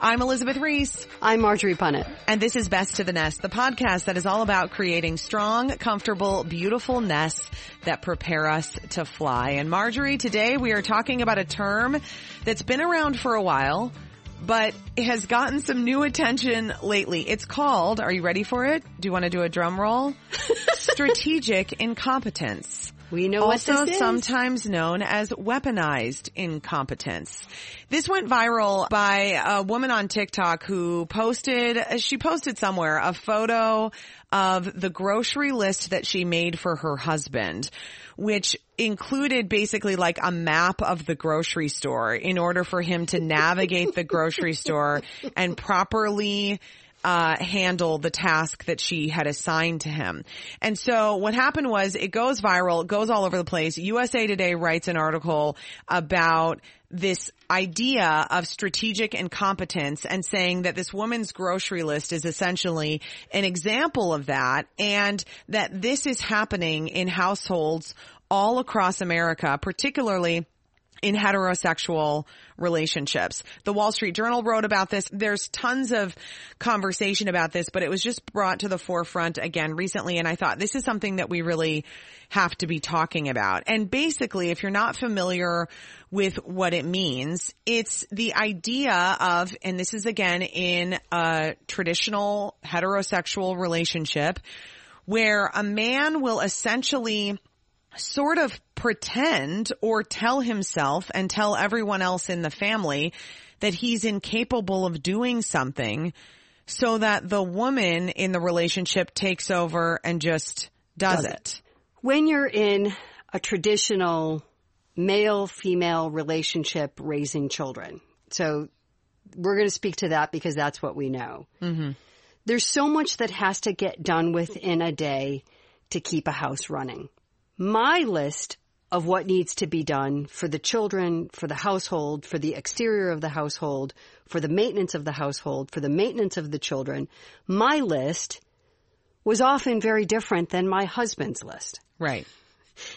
I'm Elizabeth Reese. I'm Marjorie Punnett. And this is Best to the Nest, the podcast that is all about creating strong, comfortable, beautiful nests that prepare us to fly. And Marjorie, today we are talking about a term that's been around for a while, but has gotten some new attention lately. It's called, are you ready for it? Do you want to do a drum roll? Strategic incompetence. We know also what this is. sometimes known as weaponized incompetence. This went viral by a woman on TikTok who posted, she posted somewhere a photo of the grocery list that she made for her husband, which included basically like a map of the grocery store in order for him to navigate the grocery store and properly uh, handle the task that she had assigned to him. And so what happened was it goes viral, it goes all over the place. USA Today writes an article about this idea of strategic incompetence and saying that this woman's grocery list is essentially an example of that and that this is happening in households all across America, particularly in heterosexual relationships. The Wall Street Journal wrote about this. There's tons of conversation about this, but it was just brought to the forefront again recently. And I thought this is something that we really have to be talking about. And basically, if you're not familiar with what it means, it's the idea of, and this is again in a traditional heterosexual relationship where a man will essentially sort of pretend or tell himself and tell everyone else in the family that he's incapable of doing something so that the woman in the relationship takes over and just does, Does it. it. When you're in a traditional male-female relationship raising children, so we're going to speak to that because that's what we know. Mm-hmm. There's so much that has to get done within a day to keep a house running. My list of what needs to be done for the children, for the household, for the exterior of the household, for the maintenance of the household, for the maintenance of the children, my list was often very different than my husband's list. Right.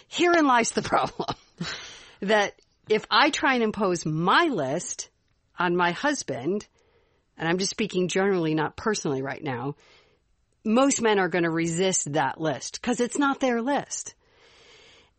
Herein lies the problem. that if I try and impose my list on my husband, and I'm just speaking generally, not personally right now, most men are going to resist that list because it's not their list.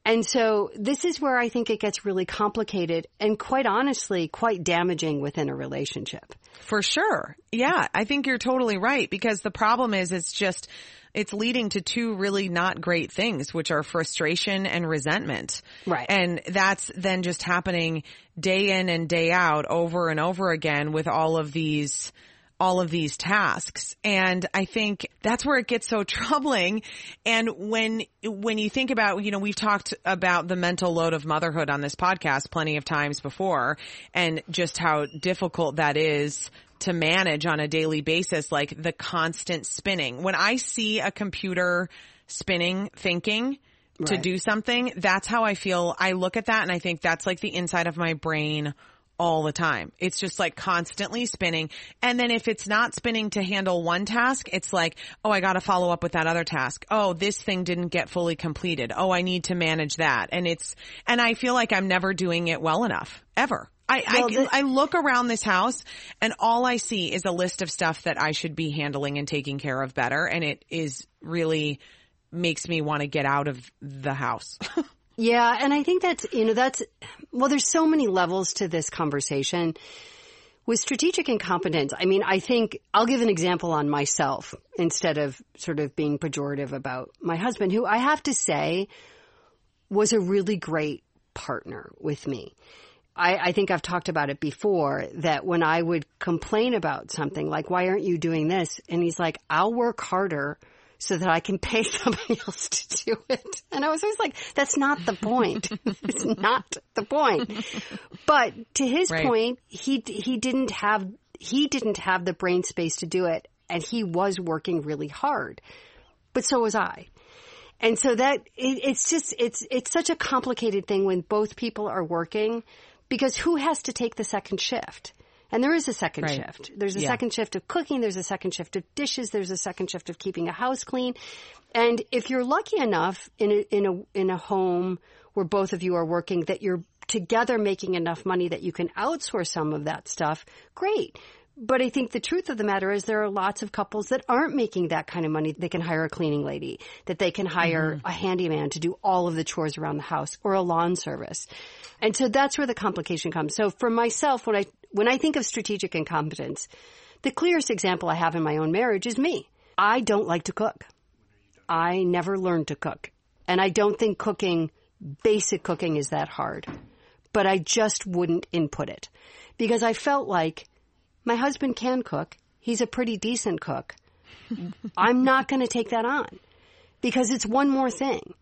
And so this is where I think it gets really complicated and quite honestly, quite damaging within a relationship. For sure. Yeah, I think you're totally right because the problem is it's just it's leading to two really not great things, which are frustration and resentment. Right. And that's then just happening day in and day out over and over again with all of these all of these tasks. And I think that's where it gets so troubling. And when, when you think about, you know, we've talked about the mental load of motherhood on this podcast plenty of times before and just how difficult that is to manage on a daily basis, like the constant spinning. When I see a computer spinning, thinking, to Right. do something, that's how I feel. I look at that and I think that's like the inside of my brain all the time. It's just like constantly spinning. And then if it's not spinning to handle one task, it's like, oh, I got to follow up with that other task. Oh, this thing didn't get fully completed. Oh, I need to manage that. And it's, and I feel like I'm never doing it well enough. Ever. I, Well, I, the- I look around this house and all I see is a list of stuff that I should be handling and taking care of better. And it is really makes me want to get out of the house. Yeah, and I think that's, you know, that's, well, there's so many levels to this conversation. With strategic incompetence, I mean, I think I'll give an example on myself instead of sort of being pejorative about my husband, who I have to say was a really great partner with me. I, I think I've talked about it before that when I would complain about something like, why aren't you doing this? And he's like, I'll work harder so that I can pay somebody else to do it. And I was always like, that's not the point. it's not the point. But to his Right. point, he, he didn't have, he didn't have the brain space to do it and he was working really hard. But so was I. And so that it, it's just it's it's such a complicated thing when both people are working because who has to take the second shift? And there is a second Right. shift. There's a Yeah. second shift of cooking, there's a second shift of dishes, there's a second shift of keeping a house clean. And if you're lucky enough in a in a in a home where both of you are working that you're together making enough money that you can outsource some of that stuff, great. But I think the truth of the matter is there are lots of couples that aren't making that kind of money. They can hire a cleaning lady, that they can hire mm-hmm. a handyman to do all of the chores around the house or a lawn service. And so that's where the complication comes. So for myself, when I, when I think of strategic incompetence, the clearest example I have in my own marriage is me. I don't like to cook. I never learned to cook. And I don't think cooking, basic cooking is that hard. But I just wouldn't input it. Because I felt like my husband can cook. He's a pretty decent cook. I'm not going to take that on because it's one more thing.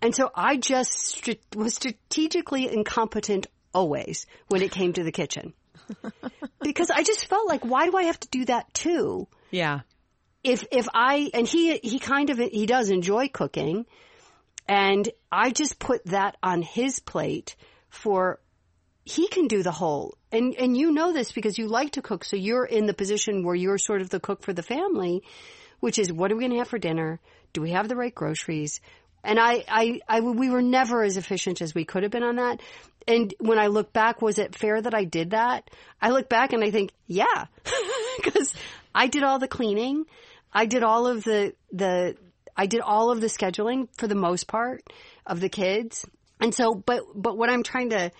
And so I just was strategically incompetent always when it came to the kitchen. because I just felt like, why do I have to do that too? Yeah. if if I and he he kind of he does enjoy cooking, and I just put that on his plate for he can do the whole and and you know this because you like to cook, so you're in the position where you're sort of the cook for the family, which is what are we going to have for dinner? Do we have the right groceries? And I, I, I, we were never as efficient as we could have been on that. And when I look back, was it fair that I did that? I look back and I think, yeah, because I did all the cleaning. I did all of the, the, I did all of the scheduling for the most part of the kids. And so, but, but what I'm trying to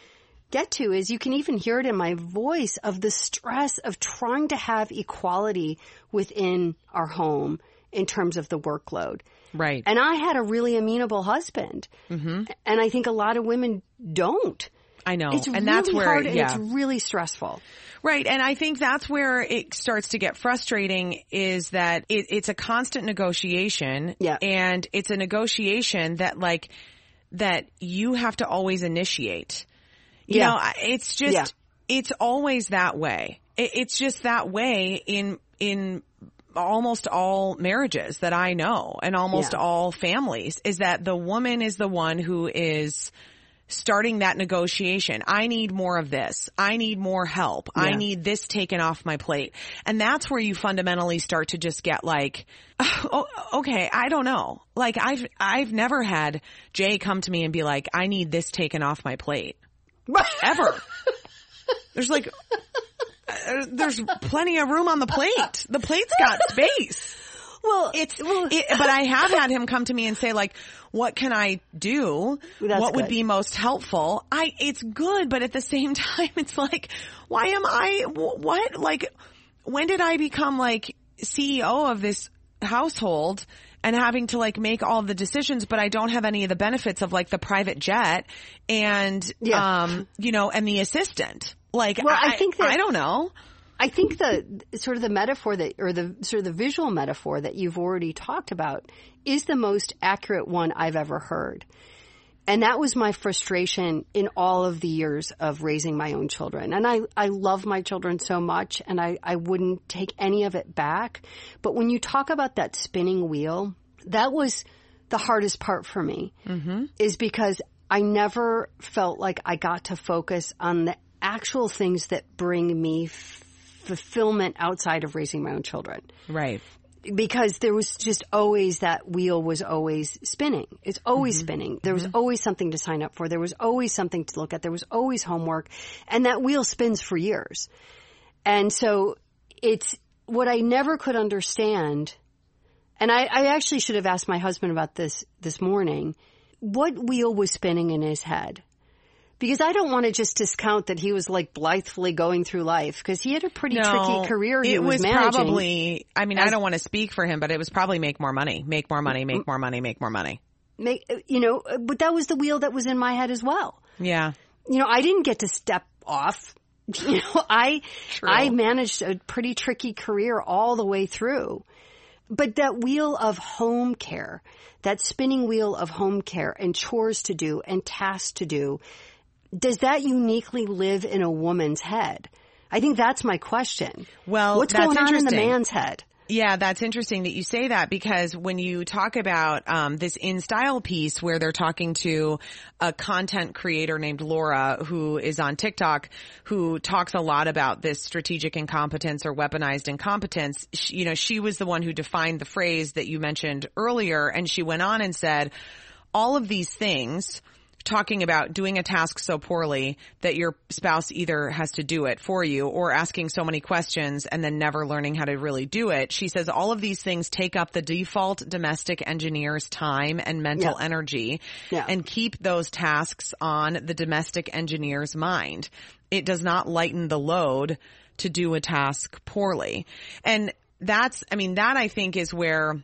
get to is you can even hear it in my voice of the stress of trying to have equality within our home in terms of the workload. Right. And I had a really amenable husband. Mm-hmm. And I think a lot of women don't. I know. It's and really that's where, hard and yeah. it's really stressful. Right. And I think that's where it starts to get frustrating is that it, it's a constant negotiation. Yeah. And it's a negotiation that like, that you have to always initiate. You Yeah. know, it's just, Yeah. it's always that way. It, it's just that way in, in almost all marriages that I know and almost Yeah. all families is that the woman is the one who is starting that negotiation. I need more of this. I need more help. I need this taken off my plate. And that's where you fundamentally start to just get like, oh, okay, I don't know. Like I've, I've never had Jay come to me and be like, I need this taken off my plate. Ever. There's like, uh, there's plenty of room on the plate. The plate's got space. Well, It's, it, but I have had him come to me and say like, what can I do? What would be most helpful? I, it's good, but at the same time, it's like, why am I, what? Like, when did I become like CEO of this household and having to like make all the decisions, but I don't have any of the benefits of like the private jet and, Yeah. um, you know, and the assistant. Like, Well, I think that- I don't know. I think the sort of the metaphor that, or the sort of the visual metaphor that you've already talked about is the most accurate one I've ever heard. And that was my frustration in all of the years of raising my own children. And I, I love my children so much and I, I wouldn't take any of it back. But when you talk about that spinning wheel, that was the hardest part for me mm-hmm. is because I never felt like I got to focus on the actual things that bring me f- fulfillment outside of raising my own children Right. because there was just always that wheel was always spinning. It's always mm-hmm. spinning. There was mm-hmm. always something to sign up for. There was always something to look at. There was always homework and that wheel spins for years. And so it's what I never could understand. And I, I actually should have asked my husband about this this morning. What wheel was spinning in his head? Because I don't want to just discount that he was like blithely going through life because he had a pretty tricky career he it was, was, probably. I mean, I don't want to speak for him, but it was probably make more money, make more money, make more money, make more money. make you know but that was the wheel that was in my head as well. Yeah, you know i didn't get to step off. You know i i managed a pretty tricky career all the way through. But that wheel of home care, that spinning wheel of home care and chores to do and tasks to do, does that uniquely live in a woman's head? I think that's my question. Well, what's going on in the man's head? Yeah, that's interesting that you say that because when you talk about um, this InStyle piece where they're talking to a content creator named Laura who is on TikTok who talks a lot about this strategic incompetence or weaponized incompetence, she, you know, she was the one who defined the phrase that you mentioned earlier and she went on and said all of these things talking about doing a task so poorly that your spouse either has to do it for you or asking so many questions and then never learning how to really do it. She says all of these things take up the default domestic engineer's time and mental Yeah. energy Yeah. and keep those tasks on the domestic engineer's mind. It does not lighten the load to do a task poorly. And that's, I mean, that I think is where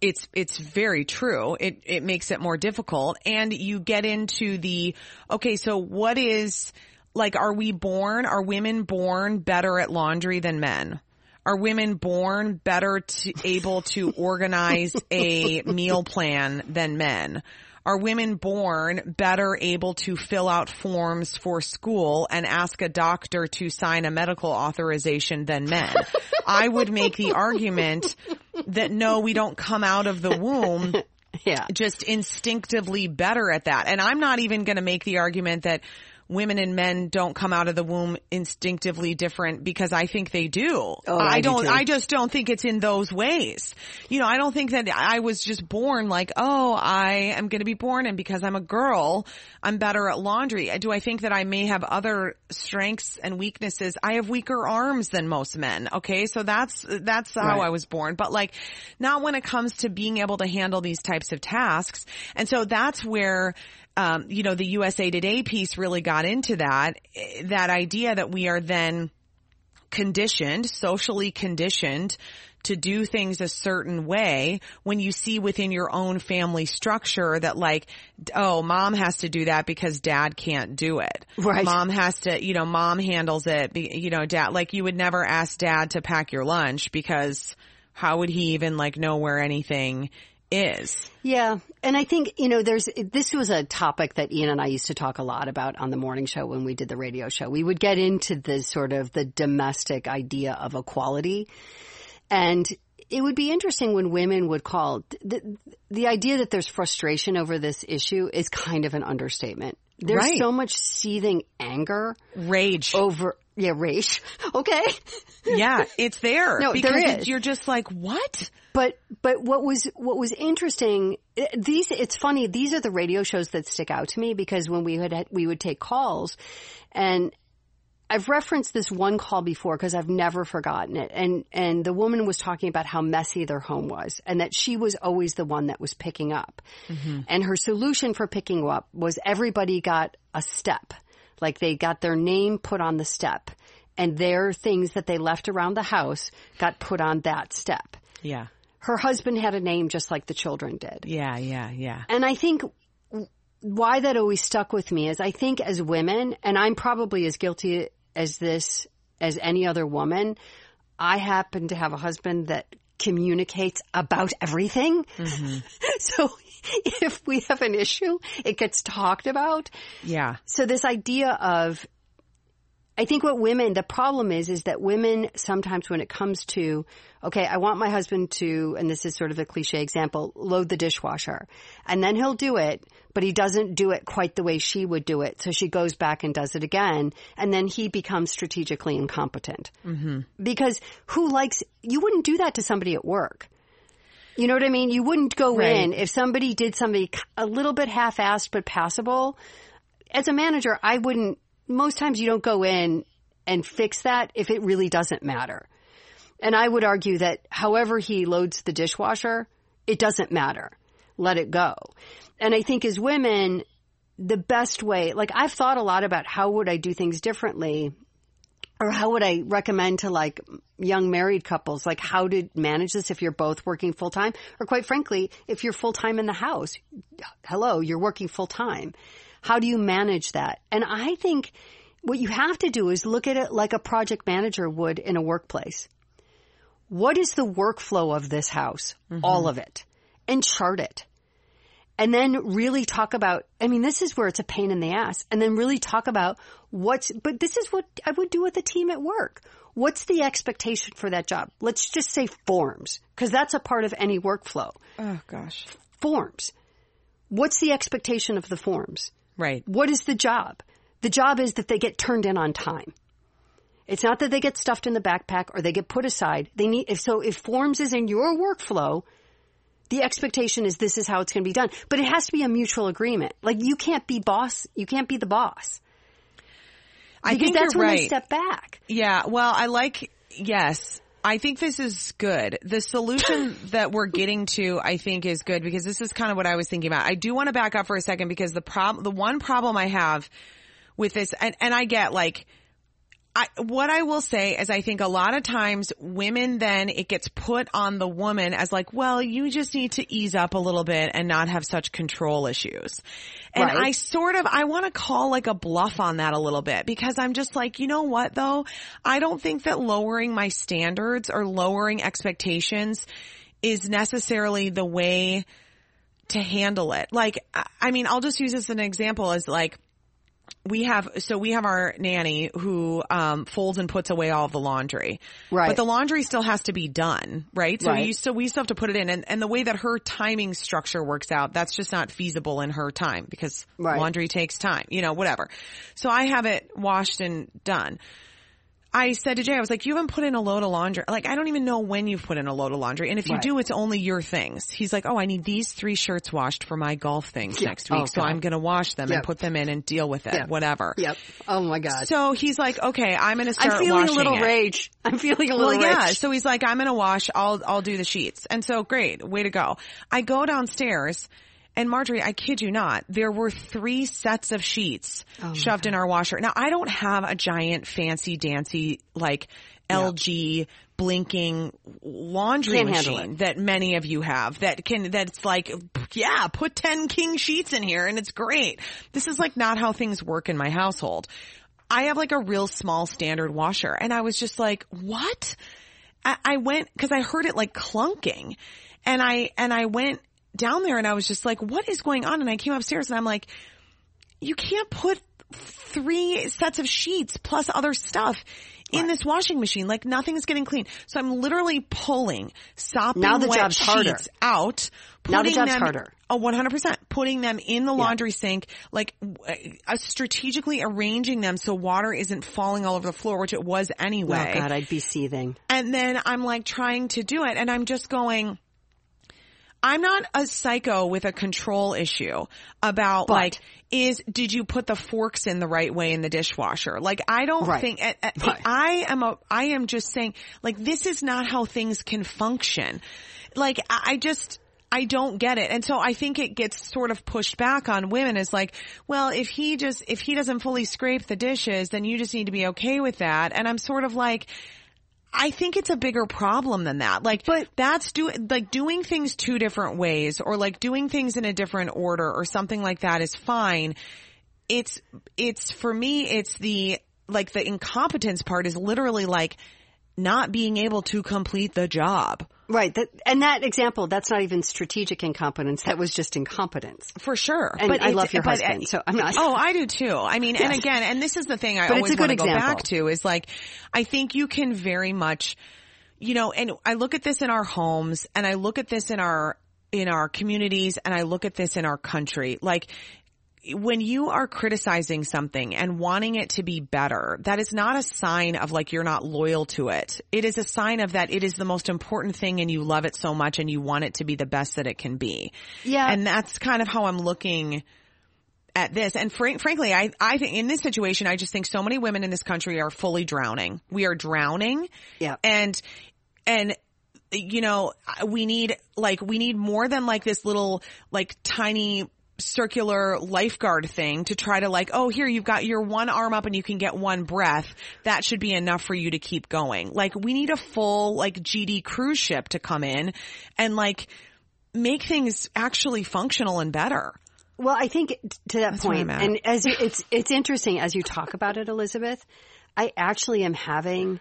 it's it's very true. It it makes it more difficult and you get into the okay, so what is like are we born are women born better at laundry than men? Are women born better to able to organize a meal plan than men? Are women born better able to fill out forms for school and ask a doctor to sign a medical authorization than men? I would make the argument that no, we don't come out of the womb Yeah. just instinctively better at that. And I'm not even going to make the argument that women and men don't come out of the womb instinctively different because I think they do. Oh, I I do don't, too. I just don't think it's in those ways. You know, I don't think that I was just born like, oh, I am going to be born and because I'm a girl, I'm better at laundry. Do I think that I may have other strengths and weaknesses? I have weaker arms than most men. Okay. So that's, that's how Right. I was born, but like not when it comes to being able to handle these types of tasks. And so that's where, um, you know, the USA Today piece really got into that, eh, that idea that we are then conditioned, socially conditioned to do things a certain way when you see within your own family structure that like, oh, mom has to do that because dad can't do it. Right. Mom has to, you know, mom handles it, you know, dad, like you would never ask dad to pack your lunch because how would he even like know where anything is? Yeah. And I think, you know, there's, this was a topic that Ian and I used to talk a lot about on the morning show when we did the radio show. We would get into the sort of the domestic idea of equality. And it would be interesting when women would call. The, the idea that there's frustration over this issue is kind of an understatement. There's Right. so much seething anger Rage. over, yeah, rage. Okay. Yeah, it's there. No, because there is. you're just like, what? But but what was what was interesting these it's funny these are the radio shows that stick out to me because when we would we would take calls and I've referenced this one call before because I've never forgotten it. And and the woman was talking about how messy their home was and that she was always the one that was picking up. Mm-hmm. And her solution for picking up was everybody got a step. Like they got their name put on the step and their things that they left around the house got put on that step. Yeah. Her husband had a name just like the children did. Yeah, yeah, yeah. And I think why that always stuck with me is I think as women, and I'm probably as guilty as this as any other woman, I happen to have a husband that communicates about everything. Mm-hmm. so if we have an issue, it gets talked about. Yeah. So this idea of, I think what women, the problem is, is that women sometimes when it comes to, okay, I want my husband to, and this is sort of a cliche example, load the dishwasher. And then he'll do it, but he doesn't do it quite the way she would do it. So she goes back and does it again. And then he becomes strategically incompetent. Mm-hmm. Because who likes, you wouldn't do that to somebody at work. You know what I mean? You wouldn't go Right. in if somebody did something a little bit half-assed but passable as a manager, I wouldn't, most times you don't go in and fix that if it really doesn't matter. And I would argue that however he loads the dishwasher, it doesn't matter. Let it go. And I think as women, the best way, like I've thought a lot about how would I do things differently or how would I recommend to like young married couples, like how to manage this if you're both working full time? Or quite frankly, if you're full time in the house, hello, you're working full time. How do you manage that? And I think what you have to do is look at it like a project manager would in a workplace. what is the workflow of this house? Mm-hmm. All of it. And chart it. And then really talk about, I mean, this is where it's a pain in the ass. And then really talk about what's, but this is what I would do with a team at work. What's the expectation for that job? Let's just say forms, because that's a part of any workflow. Oh gosh. Forms. What's the expectation of the forms? Right. What is the job? The job is that they get turned in on time. It's not that they get stuffed in the backpack or they get put aside. They need, if so, if forms is in your workflow, the expectation is this is how it's going to be done. But it has to be a mutual agreement. Like you can't be boss, you can't be the boss. I think that's when right. they step back. Yeah, well, I like, yes. I think this is good. The solution that we're getting to, I think, is good because this is kind of what I was thinking about. I do want to back up for a second because the problem, the one problem I have with this, and, and I get like, I, what I will say is I think a lot of times women then it gets put on the woman as like, well, you just need to ease up a little bit and not have such control issues. And Right. I sort of, I want to call like a bluff on that a little bit because I'm just like, you know what though? I don't think that lowering my standards or lowering expectations is necessarily the way to handle it. Like, I- I mean, I'll just use this as an example as like, we have so we have our nanny who um folds and puts away all the laundry. Right. But the laundry still has to be done, right? So Right. you so we still have to put it in and, and the way that her timing structure works out, that's just not feasible in her time because Right. laundry takes time, you know, whatever. So I have it washed and done. I said to Jay, I was like, you haven't put in a load of laundry. Like, I don't even know when you've put in a load of laundry. And if you Right. do, it's only your things. He's like, oh, I need these three shirts washed for my golf things Yeah. next week. Oh, so God. I'm going to wash them and put them in and deal with it, Yep. whatever. Yep. Oh my God. So he's like, okay, I'm going to start I'm feeling a little it. rage. I'm feeling a little Well, yeah. rage. So he's like, I'm going to wash. I'll, I'll do the sheets. And so great. Way to go. I go downstairs and Marjorie, I kid you not, there were three sets of sheets Oh shoved in our washer. Now I don't have a giant fancy dancy like LG blinking laundry Can't machine that many of you have that can, that's like, yeah, put 10 king sheets in here and it's great. This is like not how things work in my household. I have like a real small standard washer and I was just like, what? I, I went, cause I heard it like clunking and I, and I went down there and I was just like, what is going on? And I came upstairs and I'm like, you can't put three sets of sheets plus other stuff in this washing machine. Like nothing's getting clean. So I'm literally pulling sopping Now the wet job's harder. sheets out. Now the putting job's them- harder. Oh, 100%. Putting them in the laundry sink, like uh, strategically arranging them so water isn't falling all over the floor, which it was anyway. Oh God, I'd be seething. And then I'm like trying to do it and I'm just going, I'm not a psycho with a control issue about But- like, is, did you put the forks in the right way in the dishwasher? Like, I don't Right. think, I, Right. I am a, I am just saying, like, this is not how things can function. Like, I I just, I don't get it. And so I think it gets sort of pushed back on women as like, well, if he just, if he doesn't fully scrape the dishes, then you just need to be okay with that. And I'm sort of like, I think it's a bigger problem than that. Like, But- that's do like doing things two different ways or like doing things in a different order or something like that is fine. It's, it's for me, it's the, like the incompetence part is literally like not being able to complete the job. Right. That, and that example, that's not even strategic incompetence. That was just incompetence. For sure. And I love your but- husband, so I'm not- Oh, I do too. I mean, and again, and this is the thing I But always want to go back to is like, I think you can very much, you know, and I look at this in our homes and I look at this in our, in our communities and I look at this in our country. Like, when you are criticizing something and wanting it to be better, that is not a sign of like you're not loyal to it. It is a sign of that it is the most important thing and you love it so much and you want it to be the best that it can be. Yeah. And that's kind of how I'm looking at this. And fr- frankly, I, I think in this situation, I just think so many women in this country are fully drowning. We are drowning. Yeah. And, and, you know, we need, like, we need more than like this little, like, tiny, circular lifeguard thing to try to like, oh, here you've got your one arm up and you can get one breath. That should be enough for you to keep going. Like we need a full like GD cruise ship to come in and like make things actually functional and better. Well, I think to that point, and as you, it's it's interesting as you talk about it, Elizabeth. I actually am having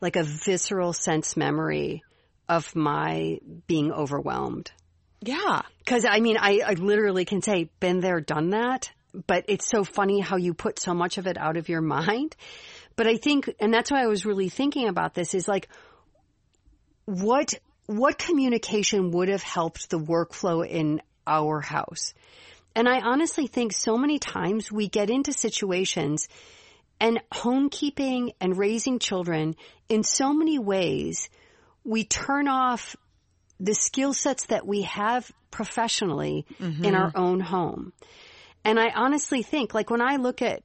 like a visceral sense memory of my being overwhelmed. Yeah. Cause I mean, I, I literally can say, been there, done that. But it's so funny how you put so much of it out of your mind. But I think, and that's why I was really thinking about this is like, what, what communication would have helped the workflow in our house? And I honestly think so many times we get into situations and homekeeping and raising children in so many ways, we turn off the skill sets that we have professionally mm-hmm. in our own home. And I honestly think, like when I look at,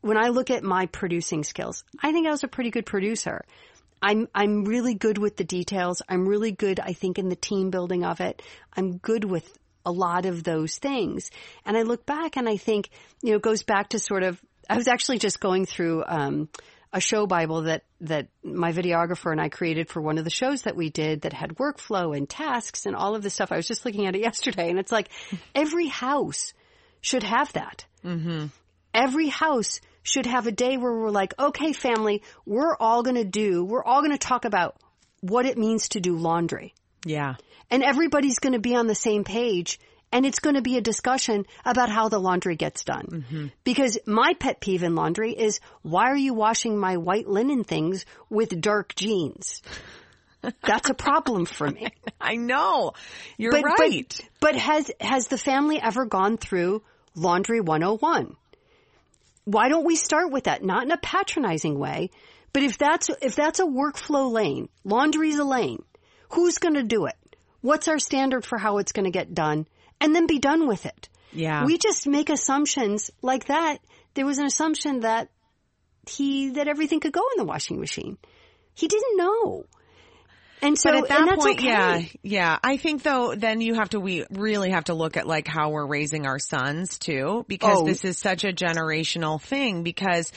when I look at my producing skills, I think I was a pretty good producer. I'm, I'm really good with the details. I'm really good, I think, in the team building of it. I'm good with a lot of those things. And I look back and I think, you know, it goes back to sort of, I was actually just going through, um, a show Bible that, that my videographer and I created for one of the shows that we did that had workflow and tasks and all of this stuff. I was just looking at it yesterday and it's like every house should have that. Mm-hmm. Every house should have a day where we're like, okay, family, we're all going to do, we're all going to talk about what it means to do laundry. Yeah. And everybody's going to be on the same page and it's going to be a discussion about how the laundry gets done. Mm-hmm. Because my pet peeve in laundry is why are you washing my white linen things with dark jeans? That's a problem for me. I know. You're but, right. But, but has has the family ever gone through laundry 101? Why don't we start with that? Not in a patronizing way, but if that's if that's a workflow lane, laundry's a lane. Who's going to do it? What's our standard for how it's going to get done? And then be done with it. Yeah. We just make assumptions like that. There was an assumption that he, that everything could go in the washing machine. He didn't know. And so but at that point, okay. yeah, yeah. I think though, then you have to, we really have to look at like how we're raising our sons too, because oh. this is such a generational thing because,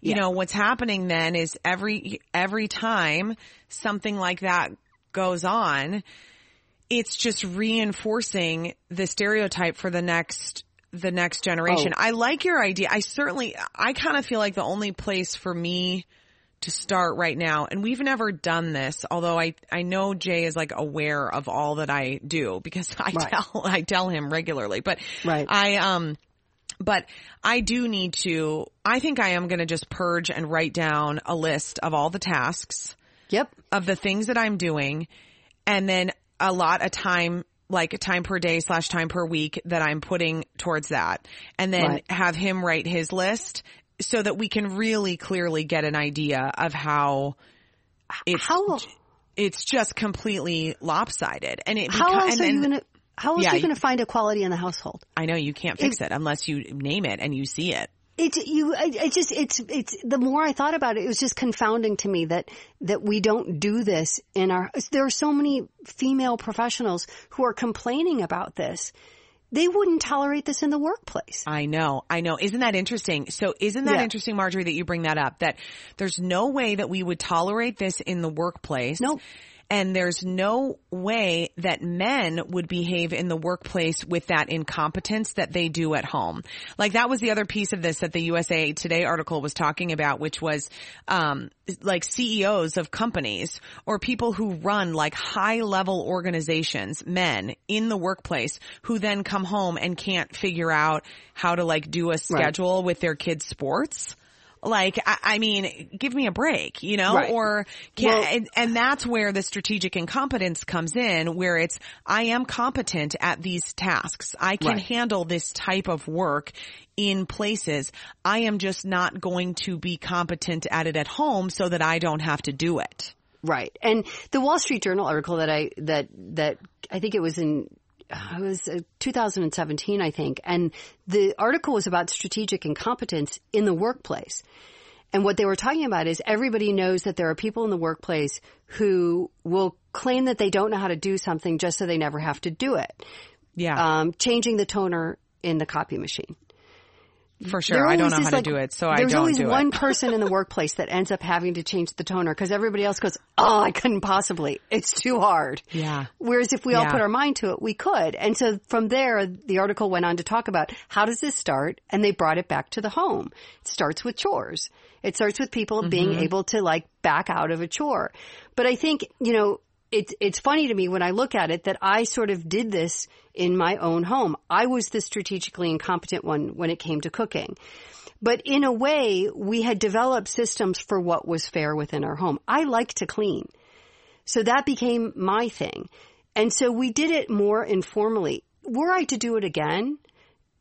you yeah. know, what's happening then is every, every time something like that goes on, it's just reinforcing the stereotype for the next the next generation. Oh. I like your idea. I certainly I kind of feel like the only place for me to start right now and we've never done this although I I know Jay is like aware of all that I do because I right. tell I tell him regularly but right. I um but I do need to I think I am going to just purge and write down a list of all the tasks yep of the things that I'm doing and then a lot of time like time per day slash time per week that I'm putting towards that and then right. have him write his list so that we can really clearly get an idea of how it's, how, it's just completely lopsided and it, how else are you going to, how else yeah, are you going to find equality in the household? I know you can't fix it, it unless you name it and you see it. It's you. I, just it's it's the more I thought about it, it was just confounding to me that that we don't do this in our. There are so many female professionals who are complaining about this. They wouldn't tolerate this in the workplace. I know. I know. Isn't that interesting? So isn't that yeah. interesting, Marjorie, that you bring that up? That there's no way that we would tolerate this in the workplace. No. Nope and there's no way that men would behave in the workplace with that incompetence that they do at home. Like that was the other piece of this that the USA Today article was talking about, which was um, like CEOs of companies or people who run like high level organizations, men in the workplace who then come home and can't figure out how to like do a schedule right. with their kids' sports. Like, I, I mean, give me a break, you know, right. or can, well, and, and that's where the strategic incompetence comes in, where it's, I am competent at these tasks. I can right. handle this type of work in places. I am just not going to be competent at it at home so that I don't have to do it. Right. And the Wall Street Journal article that I, that, that I think it was in it was uh, 2017, I think, and the article was about strategic incompetence in the workplace. And what they were talking about is everybody knows that there are people in the workplace who will claim that they don't know how to do something just so they never have to do it. Yeah. Um, changing the toner in the copy machine. For sure. I don't know how to do it, so I don't do it. There's always one person in the workplace that ends up having to change the toner because everybody else goes, oh, I couldn't possibly. It's too hard. Yeah. Whereas if we all put our mind to it, we could. And so from there, the article went on to talk about how does this start? And they brought it back to the home. It starts with chores. It starts with people mm-hmm. being able to like back out of a chore. But I think, you know, it's it's funny to me when I look at it that I sort of did this in my own home. I was the strategically incompetent one when it came to cooking. But in a way, we had developed systems for what was fair within our home. I like to clean. So that became my thing. And so we did it more informally. Were I to do it again,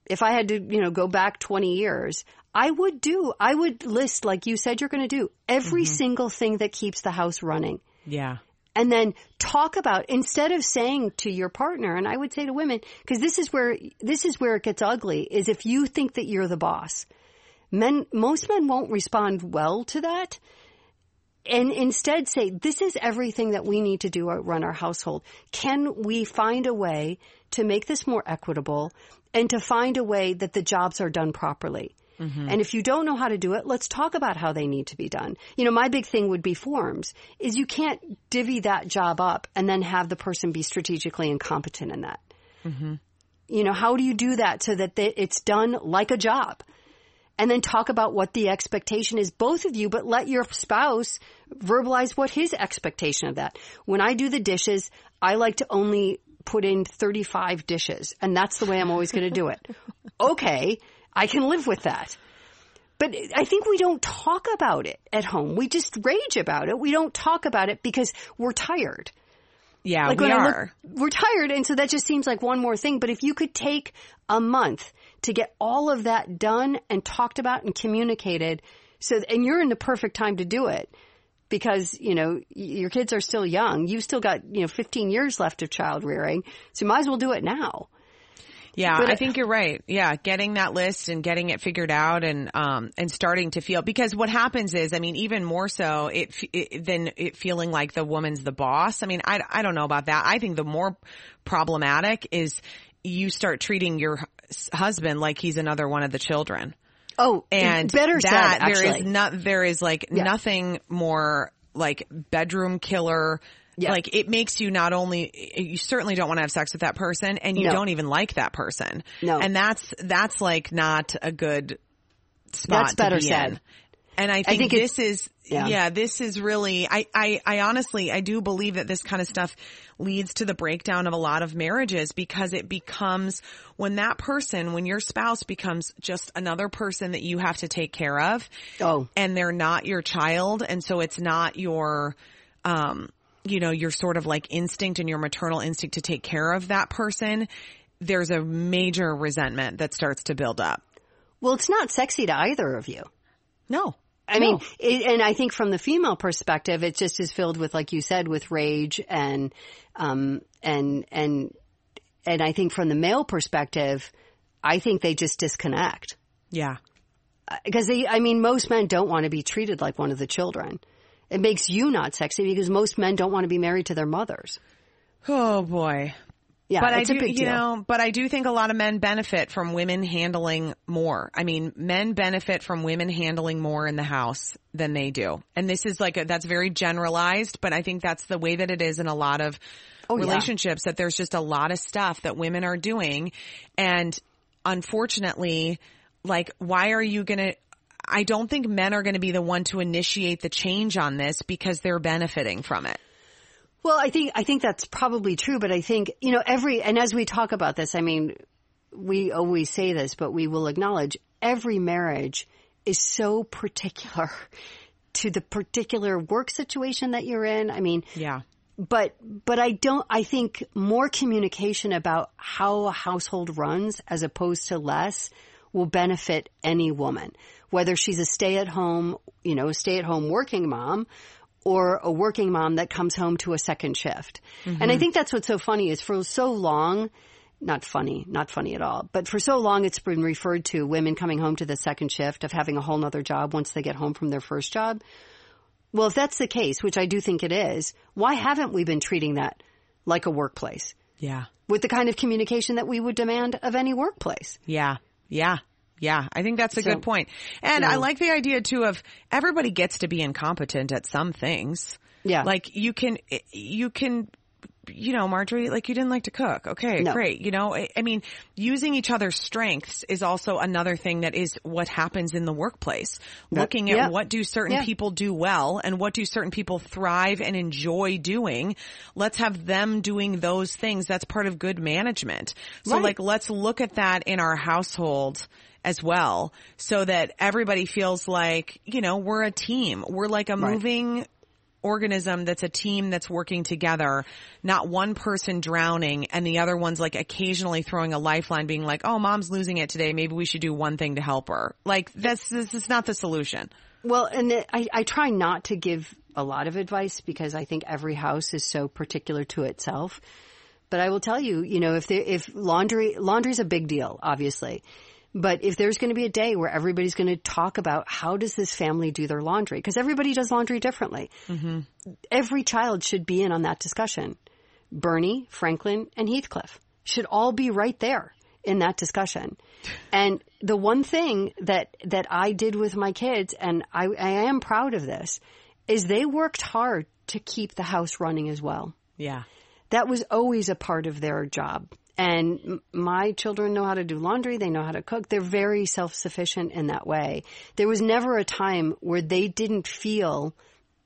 if I had to, you know, go back 20 years, I would do, I would list, like you said you're going to do, every mm-hmm. single thing that keeps the house running. Yeah. And then talk about, instead of saying to your partner, and I would say to women, because this is where, this is where it gets ugly, is if you think that you're the boss. Men, most men won't respond well to that. And instead say, this is everything that we need to do to run our household. Can we find a way to make this more equitable and to find a way that the jobs are done properly? Mm-hmm. And if you don't know how to do it, let's talk about how they need to be done. You know, my big thing would be forms is you can't divvy that job up and then have the person be strategically incompetent in that. Mm-hmm. You know, how do you do that so that they, it's done like a job? And then talk about what the expectation is, both of you, but let your spouse verbalize what his expectation of that. When I do the dishes, I like to only put in 35 dishes, and that's the way I'm always going to do it. Okay, I can live with that. But I think we don't talk about it at home. We just rage about it. We don't talk about it because we're tired. Yeah, Like we I look- are. we're tired, and so that just seems like one more thing. But if you could take a month to get all of that done and talked about and communicated, so and you're in the perfect time to do it because you know your kids are still young. You've still got you know 15 years left of child rearing, so you might as well do it now. Yeah, But I think you're right. Yeah, getting that list and getting it figured out and um and starting to feel because what happens is, I mean, even more so it, it than it feeling like the woman's the boss. I mean, I I don't know about that. I think the more problematic is you start treating your husband like he's another one of the children. Oh, And better that said. there is not there is like Yeah. nothing more like bedroom killer. Like it makes you not only you certainly don't want to have sex with that person and you No. don't even like that person. No. And that's that's like not a good spot That's better to be said. in. And I think, think this is yeah. yeah. this is really I, I I honestly I do believe that this kind of stuff leads to the breakdown of a lot of marriages because it becomes when that person when your spouse becomes just another person that you have to take care of Oh. and they're not your child and so it's not your um you know your sort of like instinct and your maternal instinct to take care of that person there's a major resentment that starts to build up well, it's not sexy to either of you. no I mean, it, and I think from the female perspective, it just is filled with, like you said, with rage and, um, and, and, and I think from the male perspective, I think they just disconnect. yeah Because they, I mean, most men don't want to be treated like one of the children. It makes you not sexy because most men don't want to be married to their mothers. oh boy Yeah, but I do, a big you deal. know, but I do think a lot of men benefit from women handling more. I mean, men benefit from women handling more in the house than they do. And this is like, a, that's very generalized, but I think that's the way that it is in a lot of Oh, yeah. relationships that there's just a lot of stuff that women are doing. And unfortunately, like, why are you going to, I don't think men are going to be the one to initiate the change on this because they're benefiting from it. Well, I think I think that's probably true, but I think you know every and as we talk about this, I mean, we always say this, but we will acknowledge every marriage is so particular to the particular work situation that you're in. I mean, Yeah. but but I don't. I think more communication about how a household runs as opposed to less will benefit any woman, whether she's a stay-at-home, you know, stay-at-home working mom. Or a working mom that comes home to a second shift. And I mm-hmm. think that's what's so funny is for so long, not funny, not funny at all, but for so long it's been referred to women coming home to the second shift of having a whole nother job once they get home from their first job. Well, if that's the case, which I do think it is, why haven't we been treating that like a workplace Yeah. with the kind of communication that we would demand of any workplace? Yeah. Yeah. Yeah. I think that's a So- good point. And Yeah. I like the idea too of everybody gets to be incompetent at some things. Yeah. Like you can, you can you know, Marjorie, like you didn't like to cook. Okay, No. great. You know, I, I mean, using each other's strengths is also another thing that is what happens in the workplace. Looking at yeah. what do certain Yeah. people do well and what do certain people thrive and enjoy doing. Let's have them doing those things. That's part of good management. So Right. like, let's look at that in our household as well so that everybody feels like, you know, we're a team. We're like a Right. moving organism that's a team that's working together, not one person drowning and the other one's like occasionally throwing a lifeline being like, oh, mom's losing it today. Maybe we should do one thing to help her. Like that's, this is not the solution. Well, and I, I try not to give a lot of advice because I think every house is so particular to itself. But I will tell you, you know, if there, if laundry, laundry's a big deal, obviously. But if there's going to be a day where everybody's going to talk about how does this family do their laundry, because everybody does laundry differently. Mm-hmm. Every child should be in on that discussion. Bernie, Franklin, and Heathcliff should all be right there in that discussion. And the one thing that, that I did with my kids, and I, I am proud of this, is they worked hard to keep the house running as well. Yeah. That was always a part of their job. And my children know how to do laundry. They know how to cook. They're very self-sufficient in that way. There was never a time where they didn't feel,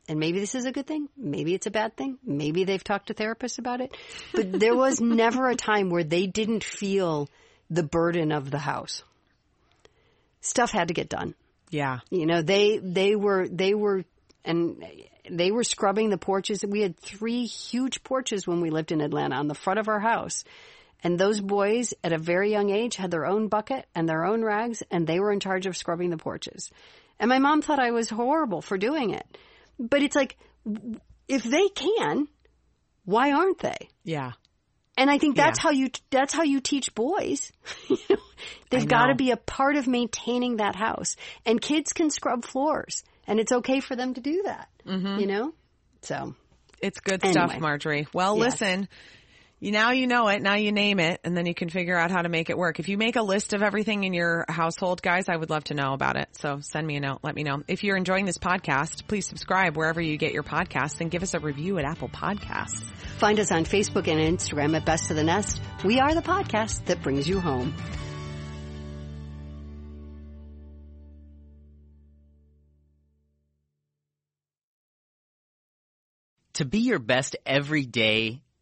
and maybe this is a good thing. Maybe it's a bad thing. Maybe they've talked to therapists about it, but there was never a time where they didn't feel the burden of the house. Stuff had to get done. Yeah. You know, they they were they were and they were scrubbing the porches. We had three huge porches when we lived in Atlanta on the front of our house. And those boys at a very young age had their own bucket and their own rags and they were in charge of scrubbing the porches. And my mom thought I was horrible for doing it. But it's like if they can, why aren't they? Yeah. And I think that's Yeah. how you that's how you teach boys. You know, They've got to be a part of maintaining that house. And kids can scrub floors, and it's okay for them to do that. Mm-hmm. You know, so It's good Anyway. stuff, Marjorie. Well, Yes. listen, you now you know it. Now you name it, and then you can figure out how to make it work. If you make a list of everything in your household, guys, I would love to know about it. So send me a note. Let me know. If you're enjoying this podcast, please subscribe wherever you get your podcasts and give us a review at Apple Podcasts. find us on Facebook and Instagram at Best of the Nest. We are the podcast that brings you home. To be your best every day,